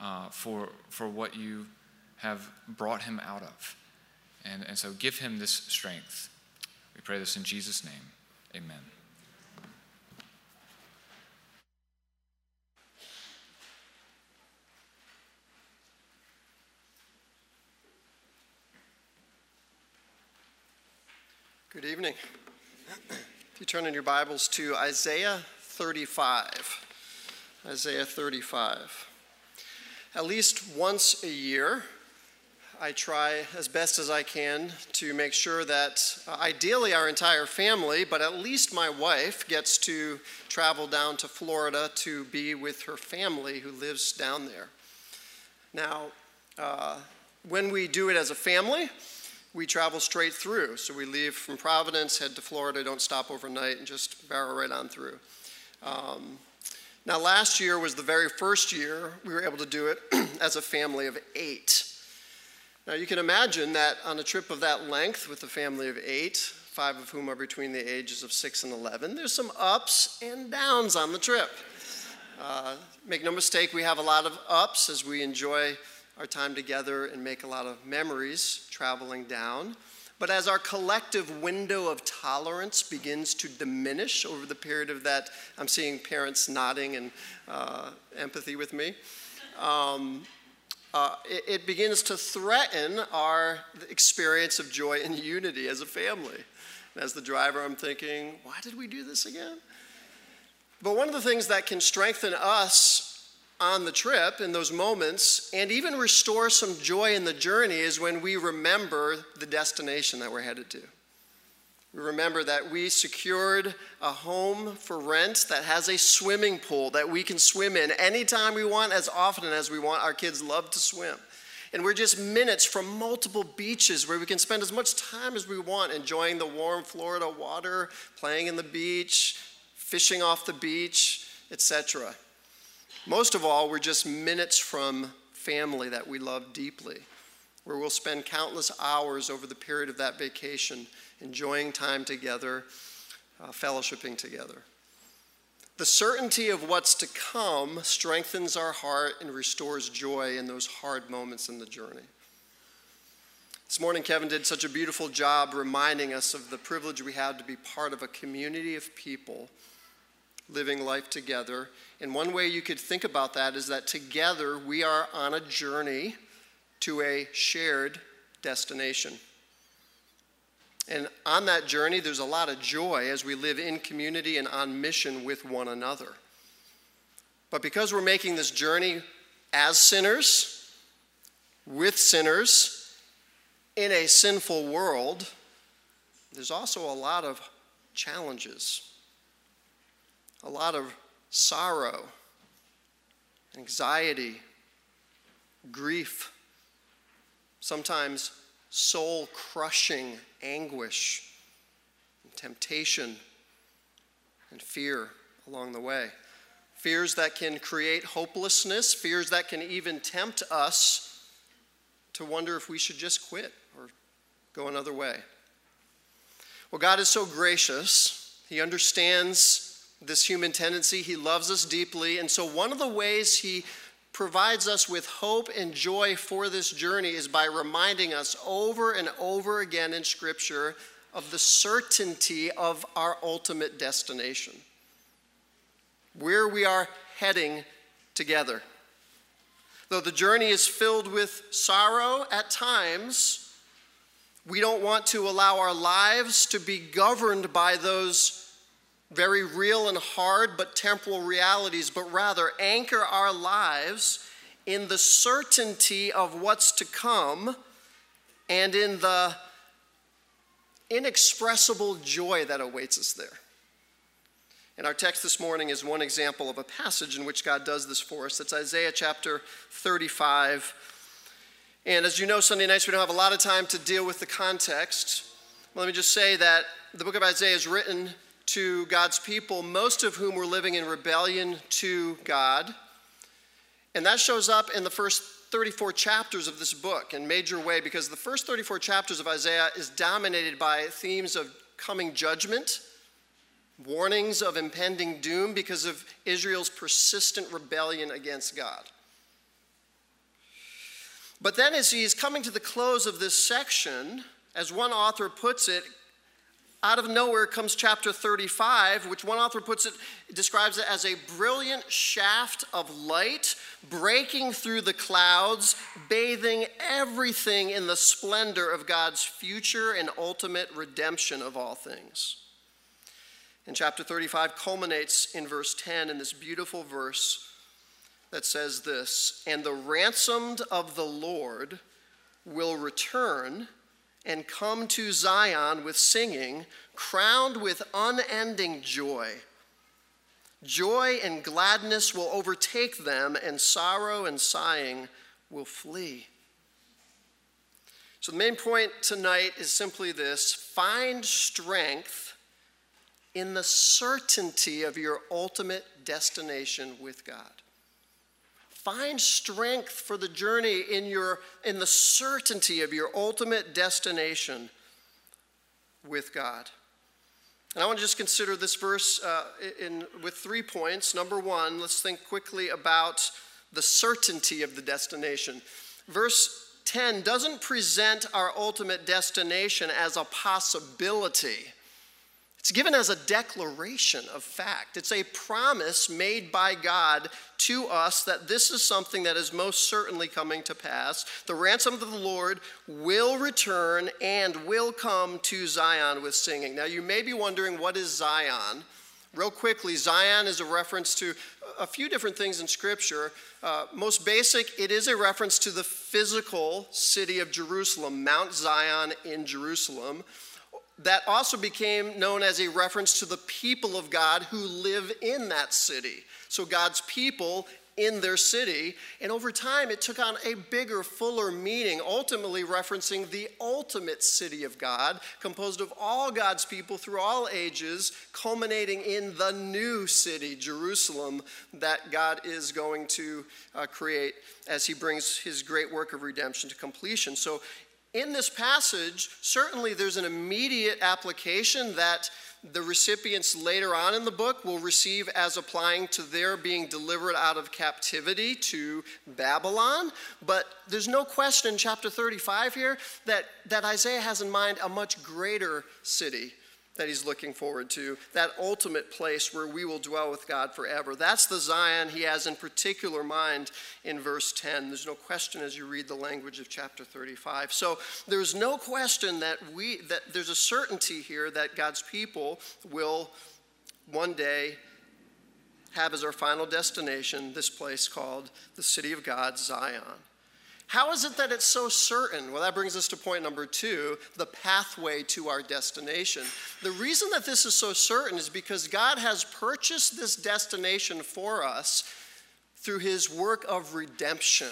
uh, for, for what you have brought him out of. And, and so give him this strength. We pray this in Jesus' name. Amen. Good evening. If you turn in your Bibles to Isaiah 35, Isaiah 35. At least once a year, I try as best as I can to make sure that uh, ideally our entire family, but at least my wife, gets to travel down to Florida to be with her family who lives down there. Now, uh, when we do it as a family, we travel straight through. So we leave from Providence, head to Florida, don't stop overnight, and just barrel right on through. Um, now, last year was the very first year we were able to do it as a family of eight. Now, you can imagine that on a trip of that length with a family of eight, five of whom are between the ages of six and 11, there's some ups and downs on the trip. Uh, make no mistake, we have a lot of ups as we enjoy our time together and make a lot of memories traveling down. But as our collective window of tolerance begins to diminish over the period of that, I'm seeing parents nodding and uh, empathy with me. Um, uh, it, it, begins to threaten our experience of joy and unity as a family. And as the driver, I'm thinking, why did we do this again? But one of the things that can strengthen us on the trip in those moments and even restore some joy in the journey is when we remember the destination that we're headed to. We remember that we secured a home for rent that has a swimming pool that we can swim in anytime we want, as often as we want. Our kids love to swim. And we're just minutes from multiple beaches where we can spend as much time as we want enjoying the warm Florida water, playing in the beach, fishing off the beach, etc. Most of all, we're just minutes from family that we love deeply, where we'll spend countless hours over the period of that vacation enjoying time together, uh, fellowshipping together. The certainty of what's to come strengthens our heart and restores joy in those hard moments in the journey. This morning, Kevin did such a beautiful job reminding us of the privilege we have to be part of a community of people living life together. And one way you could think about that is that together we are on a journey to a shared destination. And on that journey, there's a lot of joy as we live in community and on mission with one another. But because we're making this journey as sinners, with sinners, in a sinful world, there's also a lot of challenges a lot of sorrow, anxiety, grief, sometimes soul crushing anguish, and temptation, and fear along the way. Fears that can create hopelessness, fears that can even tempt us to wonder if we should just quit or go another way. Well, God is so gracious. He understands this human tendency. He loves us deeply. And so, one of the ways He provides us with hope and joy for this journey is by reminding us over and over again in Scripture of the certainty of our ultimate destination, where we are heading together. Though the journey is filled with sorrow at times, we don't want to allow our lives to be governed by those very real and hard but temporal realities, but rather anchor our lives in the certainty of what's to come and in the inexpressible joy that awaits us there. And our text this morning is one example of a passage in which God does this for us. It's Isaiah chapter 35. And as you know, Sunday nights we don't have a lot of time to deal with the context. Let me just say that the book of Isaiah is written to God's people, most of whom were living in rebellion to God. And that shows up in the first 34 chapters of this book in major way because the first 34 chapters of Isaiah is dominated by themes of coming judgment, warnings of impending doom because of Israel's persistent rebellion against God. But then, as he's coming to the close of this section, as one author puts it, out of nowhere comes chapter 35, which one author puts it, describes it as a brilliant shaft of light breaking through the clouds, bathing everything in the splendor of God's future and ultimate redemption of all things. And chapter 35 culminates in verse 10 in this beautiful verse that says this And the ransomed of the Lord will return and come to Zion with singing, crowned with unending joy. Joy and gladness will overtake them, and sorrow and sighing will flee. So, the main point tonight is simply this find strength in the certainty of your ultimate destination with God. Find strength for the journey in, your, in the certainty of your ultimate destination with God. And I want to just consider this verse uh, in, with three points. Number one, let's think quickly about the certainty of the destination. Verse 10 doesn't present our ultimate destination as a possibility. It's given as a declaration of fact. It's a promise made by God to us that this is something that is most certainly coming to pass. The ransom of the Lord will return and will come to Zion with singing. Now, you may be wondering, what is Zion? Real quickly, Zion is a reference to a few different things in Scripture. Uh, most basic, it is a reference to the physical city of Jerusalem, Mount Zion in Jerusalem that also became known as a reference to the people of God who live in that city. So God's people in their city. And over time, it took on a bigger, fuller meaning, ultimately referencing the ultimate city of God, composed of all God's people through all ages, culminating in the new city, Jerusalem, that God is going to uh, create as he brings his great work of redemption to completion. So in this passage, certainly there's an immediate application that the recipients later on in the book will receive as applying to their being delivered out of captivity to Babylon. But there's no question in chapter 35 here that, that Isaiah has in mind a much greater city that he's looking forward to, that ultimate place where we will dwell with God forever. That's the Zion he has in particular mind in verse 10. There's no question as you read the language of chapter 35. So there's no question that we that there's a certainty here that God's people will one day have as our final destination this place called the city of God, Zion. How is it that it's so certain? Well, that brings us to point number two the pathway to our destination. The reason that this is so certain is because God has purchased this destination for us through his work of redemption.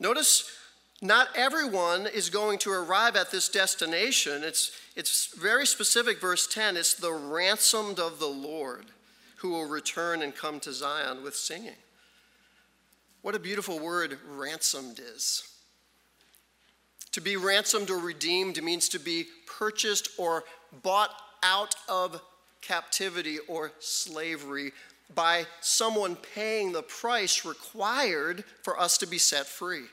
Notice, not everyone is going to arrive at this destination. It's, it's very specific, verse 10 it's the ransomed of the Lord who will return and come to Zion with singing. What a beautiful word ransomed is. To be ransomed or redeemed means to be purchased or bought out of captivity or slavery by someone paying the price required for us to be set free.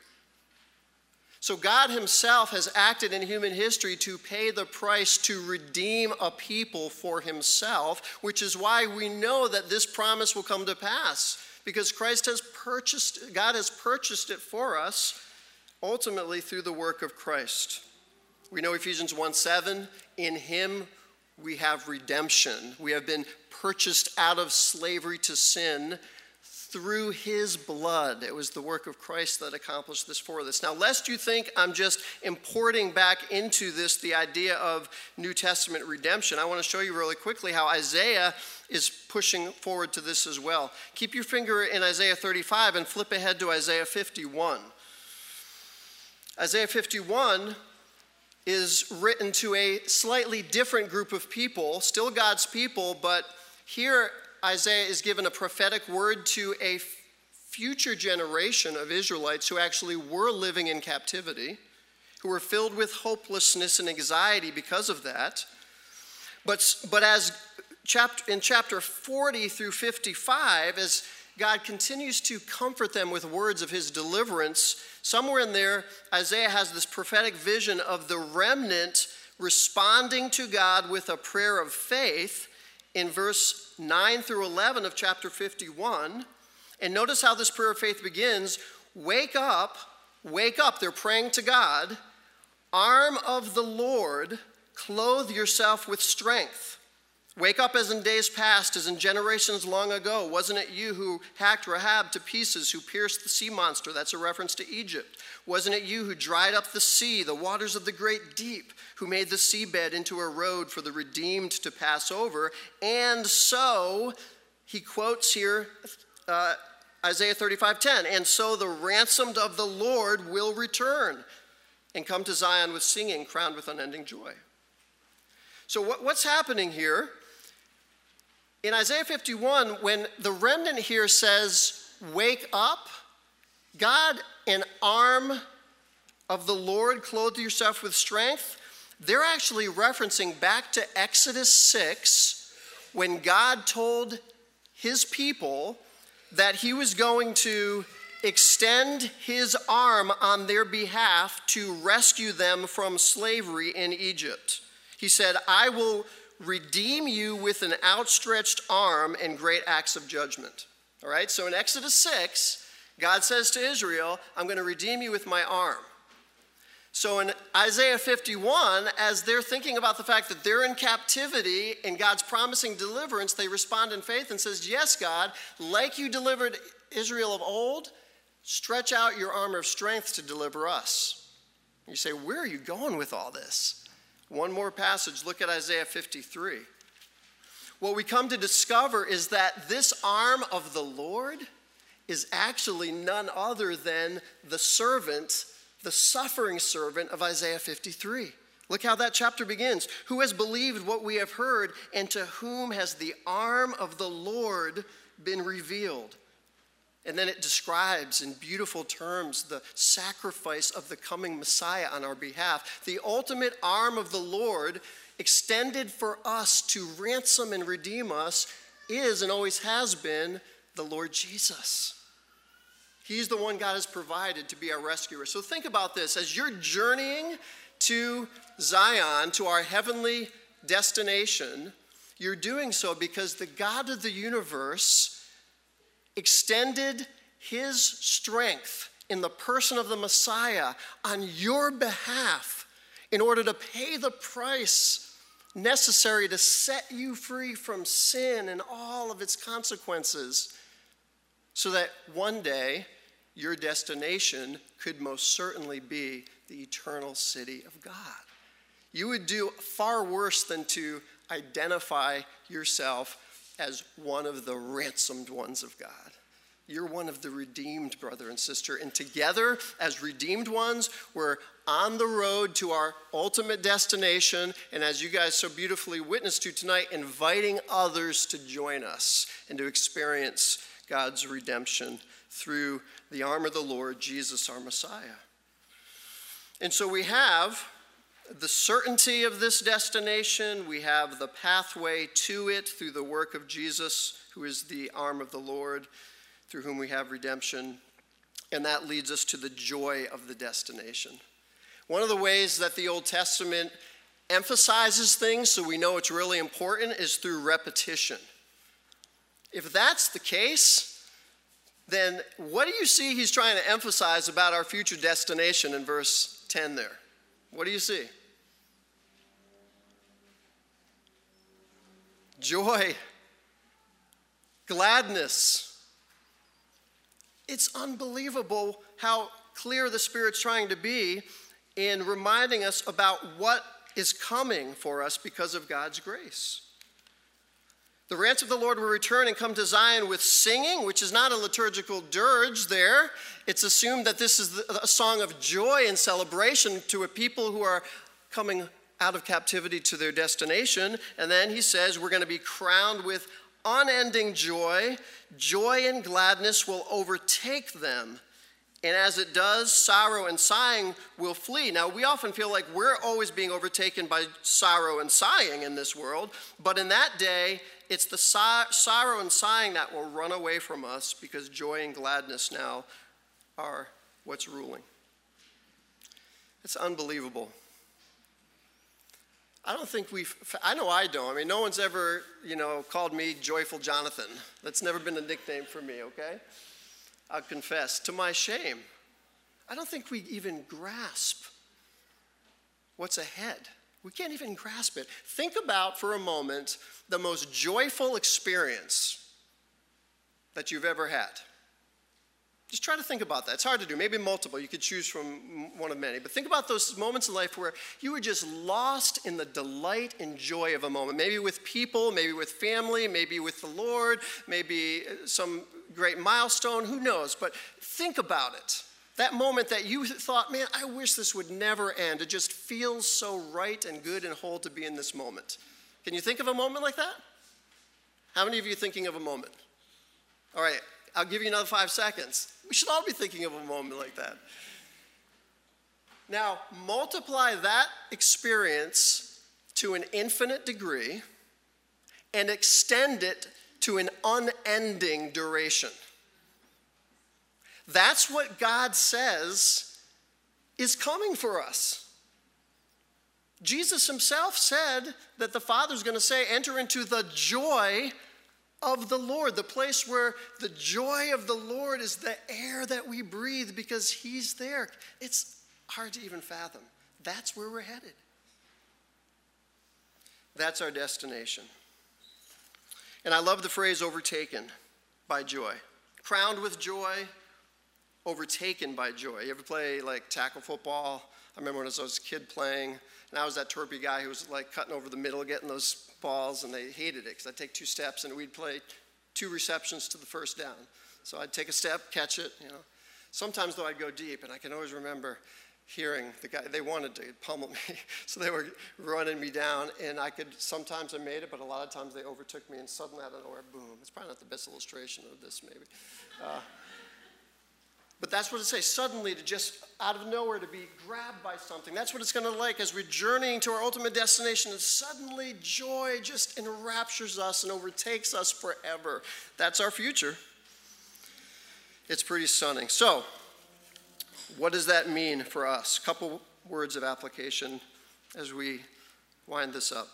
So, God Himself has acted in human history to pay the price to redeem a people for Himself, which is why we know that this promise will come to pass because Christ has purchased, God has purchased it for us ultimately through the work of Christ. We know Ephesians 1 7, in him we have redemption. We have been purchased out of slavery to sin through his blood. It was the work of Christ that accomplished this for us. Now, lest you think I'm just importing back into this the idea of New Testament redemption, I want to show you really quickly how Isaiah is pushing forward to this as well. Keep your finger in Isaiah 35 and flip ahead to Isaiah 51. Isaiah 51 is written to a slightly different group of people, still God's people, but here Isaiah is given a prophetic word to a future generation of Israelites who actually were living in captivity, who were filled with hopelessness and anxiety because of that. But, but as chapter, in chapter 40 through 55, as God continues to comfort them with words of his deliverance. Somewhere in there, Isaiah has this prophetic vision of the remnant responding to God with a prayer of faith in verse 9 through 11 of chapter 51. And notice how this prayer of faith begins Wake up, wake up. They're praying to God. Arm of the Lord, clothe yourself with strength. Wake up as in days past, as in generations long ago. Wasn't it you who hacked Rahab to pieces, who pierced the sea monster? That's a reference to Egypt. Wasn't it you who dried up the sea, the waters of the great deep, who made the seabed into a road for the redeemed to pass over? And so, he quotes here uh, Isaiah 35:10, and so the ransomed of the Lord will return and come to Zion with singing, crowned with unending joy. So, what, what's happening here? In Isaiah 51, when the remnant here says, Wake up, God, an arm of the Lord, clothe yourself with strength, they're actually referencing back to Exodus 6 when God told his people that he was going to extend his arm on their behalf to rescue them from slavery in Egypt. He said, I will redeem you with an outstretched arm and great acts of judgment. All right, so in Exodus 6, God says to Israel, I'm going to redeem you with my arm. So in Isaiah 51, as they're thinking about the fact that they're in captivity and God's promising deliverance, they respond in faith and says, "Yes, God, like you delivered Israel of old, stretch out your arm of strength to deliver us." You say, "Where are you going with all this?" One more passage, look at Isaiah 53. What we come to discover is that this arm of the Lord is actually none other than the servant, the suffering servant of Isaiah 53. Look how that chapter begins. Who has believed what we have heard, and to whom has the arm of the Lord been revealed? And then it describes in beautiful terms the sacrifice of the coming Messiah on our behalf. The ultimate arm of the Lord, extended for us to ransom and redeem us, is and always has been the Lord Jesus. He's the one God has provided to be our rescuer. So think about this as you're journeying to Zion, to our heavenly destination, you're doing so because the God of the universe extended his strength in the person of the Messiah on your behalf in order to pay the price necessary to set you free from sin and all of its consequences, so that one day your destination could most certainly be the eternal city of God. You would do far worse than to identify yourself as one of the ransomed ones of God. You're one of the redeemed, brother and sister. And together, as redeemed ones, we're on the road to our ultimate destination. And as you guys so beautifully witnessed to tonight, inviting others to join us and to experience God's redemption through the arm of the Lord, Jesus, our Messiah. And so we have the certainty of this destination, we have the pathway to it through the work of Jesus, who is the arm of the Lord, through whom we have redemption. And that leads us to the joy of the destination. One of the ways that the Old Testament emphasizes things so we know it's really important is through repetition. If that's the case, then what do you see he's trying to emphasize about our future destination in verse 10 there? What do you see? Joy, gladness. It's unbelievable how clear the Spirit's trying to be in reminding us about what is coming for us because of God's grace. The ransom of the Lord will return and come to Zion with singing, which is not a liturgical dirge there. It's assumed that this is a song of joy and celebration to a people who are coming out of captivity to their destination. And then he says, We're going to be crowned with unending joy. Joy and gladness will overtake them And as it does, sorrow and sighing will flee. Now, we often feel like we're always being overtaken by sorrow and sighing in this world, but in that day, it's the so- sorrow and sighing that will run away from us because joy and gladness now are what's ruling. It's unbelievable. I don't think we've, I know I don't. I mean, no one's ever, you know, called me Joyful Jonathan. That's never been a nickname for me, okay? I'll confess, to my shame, I don't think we even grasp what's ahead. We can't even grasp it. Think about for a moment the most joyful experience that you've ever had. Just try to think about that. It's hard to do. Maybe multiple. You could choose from one of many. But think about those moments in life where you were just lost in the delight and joy of a moment. Maybe with people, maybe with family, maybe with the Lord, maybe uh, some great milestone. Who knows? But think about it. That moment that you thought, man, I wish this would never end. It just feels so right and good and whole to be in this moment. Can you think of a moment like that? How many of you thinking of a moment? All right, I'll give you another five seconds. We should all be thinking of a moment like that. Now, multiply that experience to an infinite degree and extend it to an unending duration. That's what God says is coming for us. Jesus himself said that the Father's going to say, enter into the joy of the Lord, the place where the joy of the Lord is the air that we breathe because He's there. It's hard to even fathom. That's where we're headed. That's our destination. And I love the phrase overtaken by joy. Crowned with joy, overtaken by joy. You ever play like tackle football? I remember when I was a kid playing, and I was that torpy guy who was like cutting over the middle, getting those balls, and they hated it because I'd take two steps and we'd play two receptions to the first down. So I'd take a step, catch it, you know. Sometimes though I'd go deep, and I can always remember hearing the guy they wanted to pummel me so they were running me down and i could sometimes i made it but a lot of times they overtook me and suddenly out of nowhere boom it's probably not the best illustration of this maybe uh, but that's what it says suddenly to just out of nowhere to be grabbed by something. That's what it's going to like as we're journeying to our ultimate destination. And suddenly joy just enraptures us and overtakes us forever. That's our future. It's pretty stunning. So, what does that mean for us? A couple words of application as we wind this up.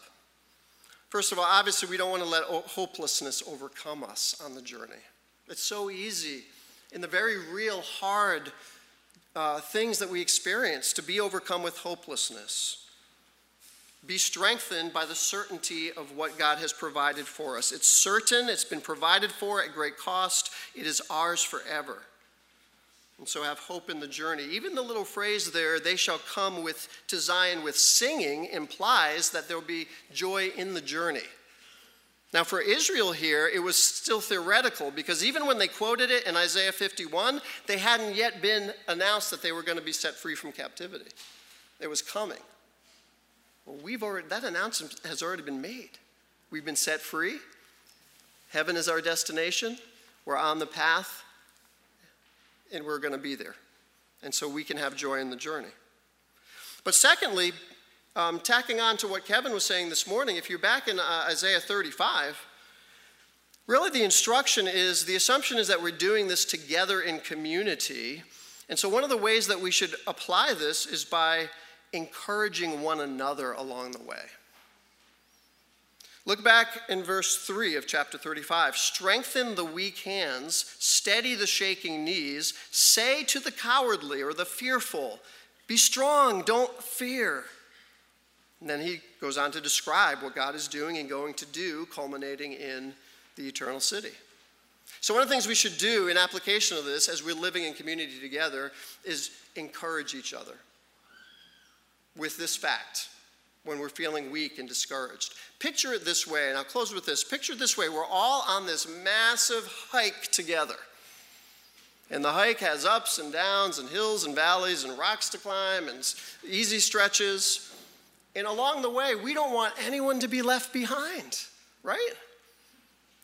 First of all, obviously, we don't want to let hopelessness overcome us on the journey. It's so easy in the very real, hard uh, things that we experience to be overcome with hopelessness. Be strengthened by the certainty of what God has provided for us. It's certain, it's been provided for at great cost, it is ours forever. And so have hope in the journey. Even the little phrase there, they shall come with to Zion with singing, implies that there will be joy in the journey. Now, for Israel here, it was still theoretical because even when they quoted it in Isaiah 51, they hadn't yet been announced that they were going to be set free from captivity. It was coming. Well, we've already, that announcement has already been made. We've been set free. Heaven is our destination. We're on the path, and we're going to be there. And so we can have joy in the journey. But secondly, um, tacking on to what Kevin was saying this morning, if you're back in uh, Isaiah 35, really the instruction is the assumption is that we're doing this together in community. And so, one of the ways that we should apply this is by encouraging one another along the way. Look back in verse 3 of chapter 35. Strengthen the weak hands, steady the shaking knees, say to the cowardly or the fearful, Be strong, don't fear. And then he goes on to describe what God is doing and going to do, culminating in the eternal city. So, one of the things we should do in application of this as we're living in community together is encourage each other with this fact when we're feeling weak and discouraged. Picture it this way, and I'll close with this. Picture it this way we're all on this massive hike together. And the hike has ups and downs, and hills and valleys, and rocks to climb, and easy stretches. And along the way, we don't want anyone to be left behind, right?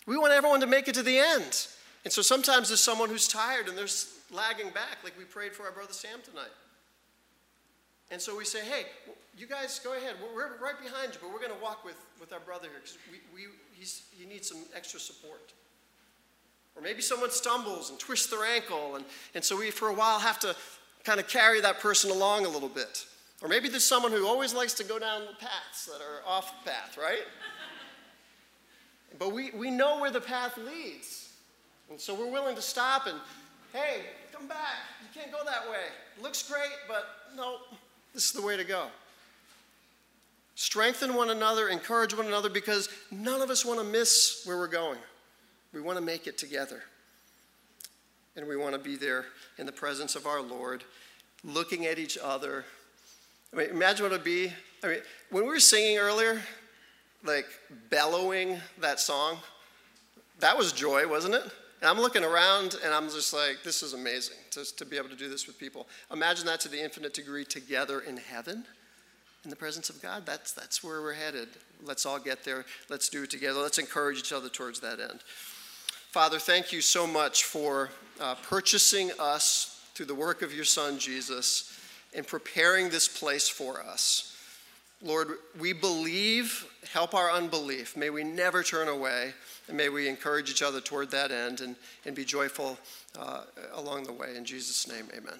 We want everyone to make it to the end. And so sometimes there's someone who's tired and they're lagging back, like we prayed for our brother Sam tonight. And so we say, hey, you guys go ahead. We're, right behind you, but we're going to walk with, with our brother here because we, we, he needs some extra support. Or maybe someone stumbles and twists their ankle, and, and so we, for a while, have to kind of carry that person along a little bit. Or maybe there's someone who always likes to go down the paths that are off the path, right? but we, we know where the path leads. And so we're willing to stop and, hey, come back. You can't go that way. Looks great, but no, this is the way to go. Strengthen one another, encourage one another, because none of us want to miss where we're going. We want to make it together. And we want to be there in the presence of our Lord, looking at each other. I mean, imagine what it would be. I mean, when we were singing earlier, like bellowing that song, that was joy, wasn't it? And I'm looking around and I'm just like, this is amazing to, to be able to do this with people. Imagine that to the infinite degree together in heaven in the presence of God. That's, that's where we're headed. Let's all get there. Let's do it together. Let's encourage each other towards that end. Father, thank you so much for uh, purchasing us through the work of your Son, Jesus, and preparing this place for us. Lord, we believe, help our unbelief. May we never turn away. And may we encourage each other toward that end and, and be joyful uh, along the way. In Jesus' name, amen.